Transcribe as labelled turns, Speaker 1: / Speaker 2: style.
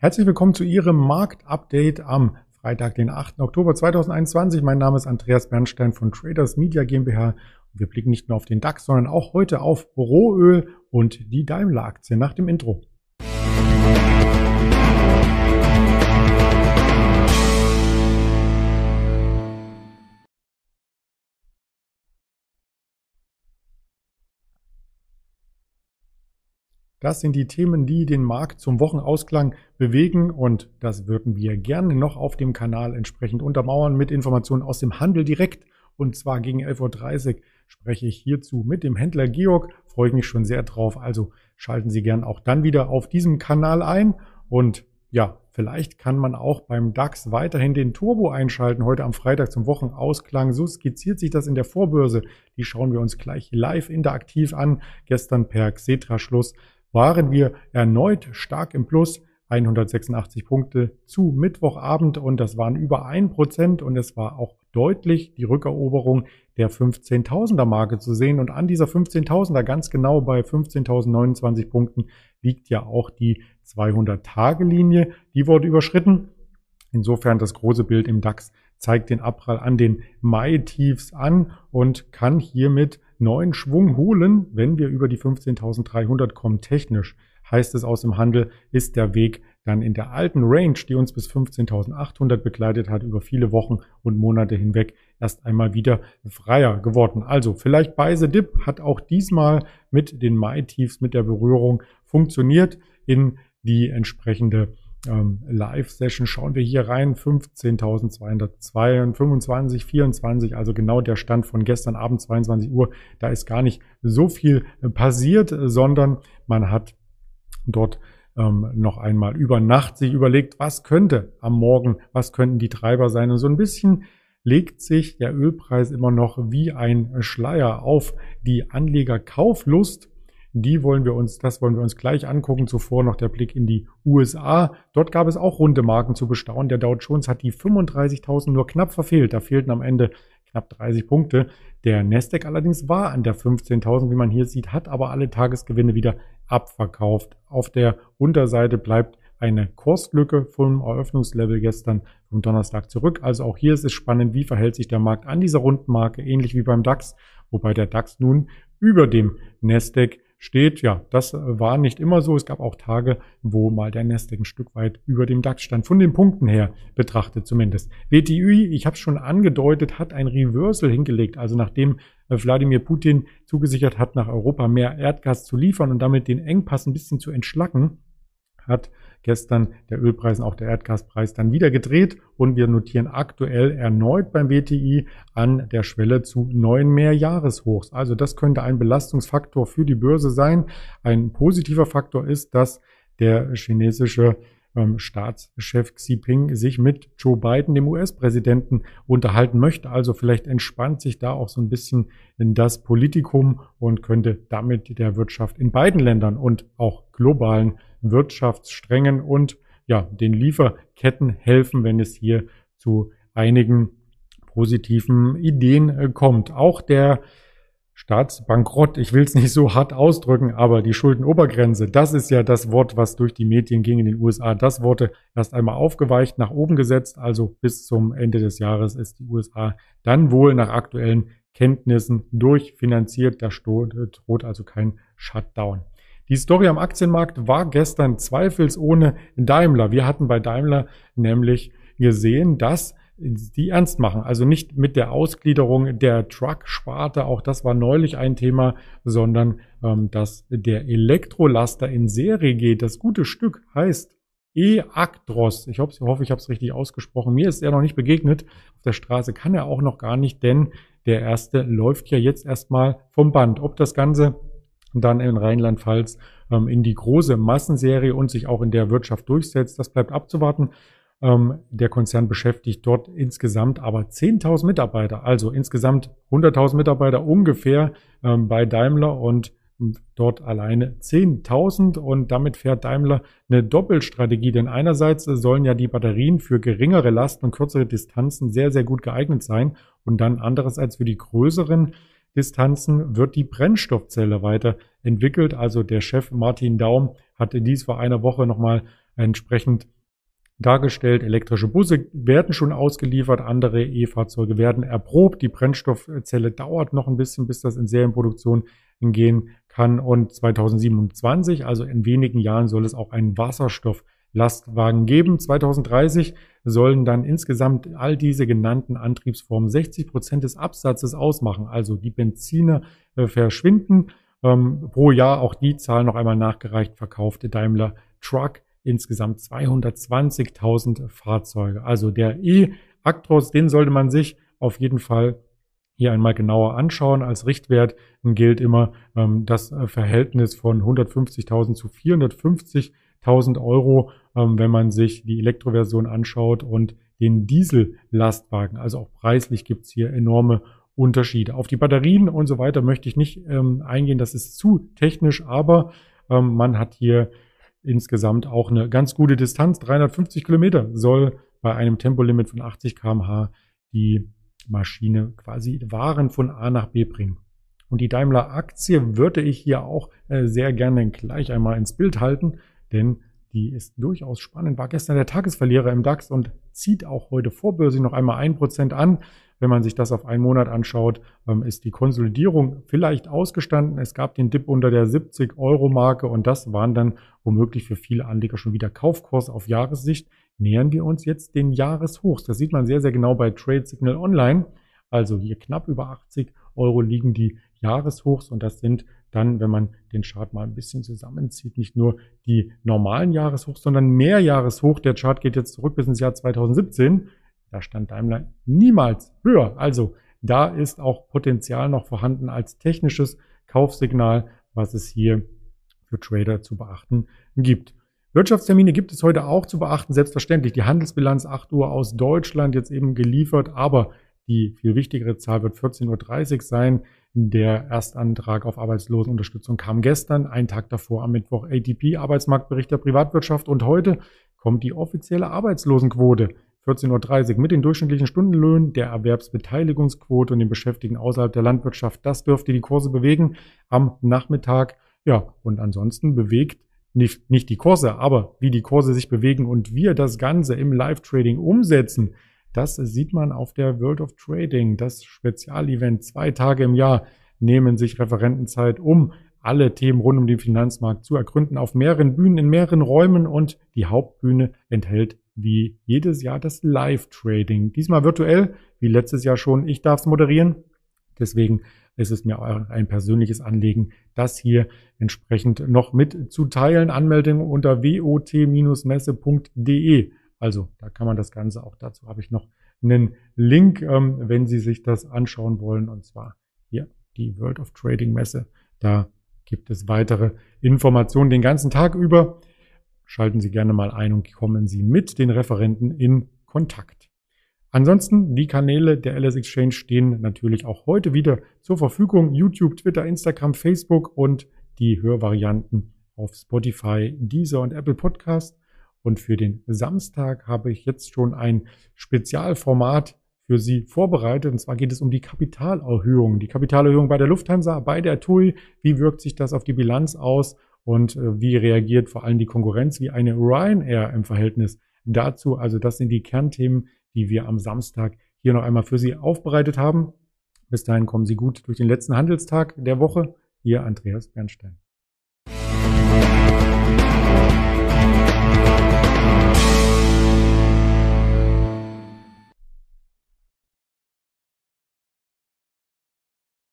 Speaker 1: Herzlich willkommen zu Ihrem Marktupdate am Freitag, den 8. Oktober 2021. Mein Name ist Andreas Bernstein von Traders Media GmbH. Wir blicken nicht nur auf den DAX, sondern auch heute auf Rohöl und die Daimler-Aktie nach dem Intro. Das sind die Themen, die den Markt zum Wochenausklang bewegen und das würden wir gerne noch auf dem Kanal entsprechend untermauern mit Informationen aus dem Handel direkt. Und zwar gegen 11.30 Uhr spreche ich hierzu mit dem Händler Georg. Freue ich mich schon sehr drauf. Also schalten Sie gern auch dann wieder auf diesem Kanal ein. Und ja, vielleicht kann man auch beim DAX weiterhin den Turbo einschalten. Heute am Freitag zum Wochenausklang. So skizziert sich das in der Vorbörse. Die schauen wir uns gleich live interaktiv an. Gestern per Xetra-Schluss waren wir erneut stark im Plus. 186 Punkte zu Mittwochabend und das waren über ein Prozent und es war auch deutlich die Rückeroberung der 15.000er Marke zu sehen und an dieser 15.000er ganz genau bei 15.029 Punkten liegt ja auch die 200-Tage-Linie. Die wurde überschritten. Insofern das große Bild im DAX zeigt den Abprall an den Mai-Tiefs an und kann hiermit neuen Schwung holen, wenn wir über die 15.300 kommen. Technisch heißt es aus dem Handel, ist der Weg dann in der alten Range, die uns bis 15.800 begleitet hat, über viele Wochen und Monate hinweg erst einmal wieder freier geworden. Also vielleicht bei The Dip hat auch diesmal mit den Mai-Tiefs, mit der Berührung funktioniert in die entsprechende ähm, Live-Session schauen wir hier rein. 15.225, 24, also genau der Stand von gestern Abend 22 Uhr. Da ist gar nicht so viel äh, passiert, sondern man hat dort ähm, noch einmal über Nacht sich überlegt, was könnte am Morgen, was könnten die Treiber sein. Und so ein bisschen legt sich der Ölpreis immer noch wie ein Schleier auf die Anlegerkauflust die wollen wir uns, das wollen wir uns gleich angucken. Zuvor noch der Blick in die USA. Dort gab es auch runde Marken zu bestaunen. Der Dow Jones hat die 35.000 nur knapp verfehlt. Da fehlten am Ende knapp 30 Punkte. Der Nasdaq allerdings war an der 15.000, wie man hier sieht, hat aber alle Tagesgewinne wieder abverkauft. Auf der Unterseite bleibt eine Kurslücke vom Eröffnungslevel gestern vom Donnerstag zurück. Also auch hier ist es spannend, wie verhält sich der Markt an dieser Rundmarke, ähnlich wie beim DAX, wobei der DAX nun über dem Nasdaq steht. Ja, das war nicht immer so. Es gab auch Tage, wo mal der Nasdaq ein Stück weit über dem DAX stand, von den Punkten her betrachtet zumindest. WTI, ich habe es schon angedeutet, hat ein Reversal hingelegt. Also nachdem äh, Wladimir Putin zugesichert hat, nach Europa mehr Erdgas zu liefern und damit den Engpass ein bisschen zu entschlacken, hat gestern der Ölpreis und auch der Erdgaspreis dann wieder gedreht und wir notieren aktuell erneut beim WTI an der Schwelle zu neuen Mehrjahreshochs. Also das könnte ein Belastungsfaktor für die Börse sein. Ein positiver Faktor ist, dass der chinesische ähm, Staatschef Xi Jinping sich mit Joe Biden, dem US-Präsidenten, unterhalten möchte. Also vielleicht entspannt sich da auch so ein bisschen in das Politikum und könnte damit der Wirtschaft in beiden Ländern und auch globalen Wirtschaftssträngen und ja, den Lieferketten helfen, wenn es hier zu einigen positiven Ideen äh, kommt. Auch der Staatsbankrott, ich will es nicht so hart ausdrücken, aber die Schuldenobergrenze, das ist ja das Wort, was durch die Medien ging in den USA. Das wurde erst einmal aufgeweicht, nach oben gesetzt, also bis zum Ende des Jahres ist die USA dann wohl nach aktuellen Kenntnissen durchfinanziert. Da droht also kein Shutdown. Die Story am Aktienmarkt war gestern zweifelsohne Daimler. Wir hatten bei Daimler nämlich gesehen, dass die ernst machen. Also nicht mit der Ausgliederung der Truck-Sparte, auch das war neulich ein Thema, sondern ähm, dass der Elektrolaster in Serie geht. Das gute Stück heißt E-Actros. Ich hoffe, ich habe es richtig ausgesprochen. Mir ist er noch nicht begegnet. Auf der Straße kann er auch noch gar nicht, denn der erste läuft ja jetzt erstmal vom Band. Ob das Ganze dann in Rheinland-Pfalz ähm, in die große Massenserie und sich auch in der Wirtschaft durchsetzt, das bleibt abzuwarten. Ähm, der Konzern beschäftigt dort insgesamt aber 10.000 Mitarbeiter, also insgesamt 100.000 Mitarbeiter ungefähr ähm, bei Daimler und dort alleine 10.000 und damit fährt Daimler eine Doppelstrategie, denn einerseits sollen ja die Batterien für geringere Lasten und kürzere Distanzen sehr, sehr gut geeignet sein und dann andererseits für die größeren Distanzen wird die Brennstoffzelle weiterentwickelt. Also der Chef Martin Daum hatte dies vor einer Woche nochmal entsprechend dargestellt. Elektrische Busse werden schon ausgeliefert, andere E-Fahrzeuge werden erprobt. Die Brennstoffzelle dauert noch ein bisschen, bis das in Serienproduktion gehen kann. Und 2027, also in wenigen Jahren, soll es auch einen Wasserstofflastwagen geben. 2030 sollen dann insgesamt all diese genannten Antriebsformen 60 Prozent des Absatzes ausmachen. Also die Benziner äh, verschwinden. Ähm, pro Jahr auch die Zahl noch einmal nachgereicht verkaufte Daimler Truck insgesamt 220.000 Fahrzeuge. Also der E-Actros, den sollte man sich auf jeden Fall hier einmal genauer anschauen. Als Richtwert gilt immer ähm, das äh, Verhältnis von 150.000 zu 450.000 Euro, ähm, wenn man sich die Elektroversion anschaut und den Diesel-Lastwagen. Also auch preislich gibt's hier enorme Unterschiede. Auf die Batterien und so weiter möchte ich nicht ähm, eingehen, das ist zu technisch, aber ähm, man hat hier insgesamt auch eine ganz gute Distanz. 350 Kilometer soll bei einem Tempolimit von 80 kmh die Maschine quasi Waren von A nach B bringen. Und die Daimler-Aktie würde ich hier auch äh, sehr gerne gleich einmal ins Bild halten, denn die ist durchaus spannend. War gestern der Tagesverlierer im DAX und zieht auch heute vorbörsig noch einmal ein Prozent an. Wenn man sich das auf einen Monat anschaut, ähm, ist die Konsolidierung vielleicht ausgestanden. Es gab den Dip unter der 70-Euro-Marke und das waren dann womöglich für viele Anleger schon wieder Kaufkurs auf Jahressicht. Nähern wir uns jetzt den Jahreshochs. Das sieht man sehr, sehr genau bei Trade Signal Online. Also hier knapp über 80 Euro liegen die Jahreshochs und das sind dann, wenn man den Chart mal ein bisschen zusammenzieht, nicht nur die normalen Jahreshochs, sondern mehr Jahreshoch. Der Chart geht jetzt zurück bis ins Jahr 2017. Da stand Daimler niemals höher. Also da ist auch Potenzial noch vorhanden als technisches Kaufsignal, was es hier für Trader zu beachten gibt. Wirtschaftstermine gibt es heute auch zu beachten. Selbstverständlich die Handelsbilanz 8 Uhr aus Deutschland jetzt eben geliefert, aber die viel wichtigere Zahl wird 14.30 Uhr sein. Der Erstantrag auf Arbeitslosenunterstützung kam gestern, einen Tag davor am Mittwoch ATP, Arbeitsmarktbericht der Privatwirtschaft und heute kommt die offizielle Arbeitslosenquote. 14.30 Uhr mit den durchschnittlichen Stundenlöhnen, der Erwerbsbeteiligungsquote und den Beschäftigten außerhalb der Landwirtschaft. Das dürfte die Kurse bewegen am Nachmittag. Ja, und ansonsten bewegt nicht, nicht die Kurse, aber wie die Kurse sich bewegen und wir das Ganze im Live-Trading umsetzen, das sieht man auf der World of Trading, das Spezialevent. Zwei Tage im Jahr nehmen sich Referentenzeit, um alle Themen rund um den Finanzmarkt zu ergründen auf mehreren Bühnen, in mehreren Räumen und die Hauptbühne enthält wie jedes Jahr das Live-Trading. Diesmal virtuell, wie letztes Jahr schon. Ich darf es moderieren. Deswegen ist es mir auch ein persönliches Anliegen, das hier entsprechend noch mitzuteilen. Anmeldung unter wot-messe.de. Also da kann man das Ganze, auch dazu habe ich noch einen Link, ähm, wenn Sie sich das anschauen wollen. Und zwar hier die World of Trading Messe. Da gibt es weitere Informationen den ganzen Tag über schalten Sie gerne mal ein und kommen Sie mit den Referenten in Kontakt. Ansonsten, die Kanäle der LS Exchange stehen natürlich auch heute wieder zur Verfügung. YouTube, Twitter, Instagram, Facebook und die Hörvarianten auf Spotify, Deezer und Apple Podcast. Und für den Samstag habe ich jetzt schon ein Spezialformat für Sie vorbereitet. Und zwar geht es um die Kapitalerhöhung. Die Kapitalerhöhung bei der Lufthansa, bei der TUI. Wie wirkt sich das auf die Bilanz aus? Und äh, wie reagiert vor allem die Konkurrenz wie eine Ryanair im Verhältnis dazu. Also das sind die Kernthemen, die wir am Samstag hier noch einmal für Sie aufbereitet haben. Bis dahin kommen Sie gut durch den letzten Handelstag der Woche. Ihr Andreas Bernstein.